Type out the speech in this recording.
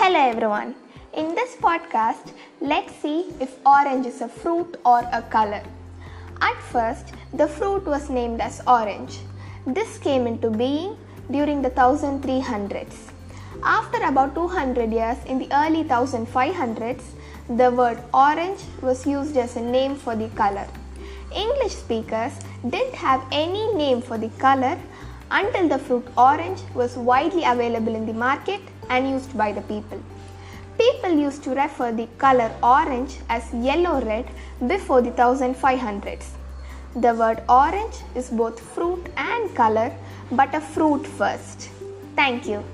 Hello everyone. In this podcast, let's see if orange is a fruit or a color. At first, the fruit was named as orange. This came into being during the 1300s. After about 200 years in the early 1500s, the word orange was used as a name for the color. English speakers didn't have any name for the color until the fruit orange was widely available in the market and used by the people. People used to refer the color orange as yellow red before the 1500s. The word orange is both fruit and color, but a fruit first. Thank you.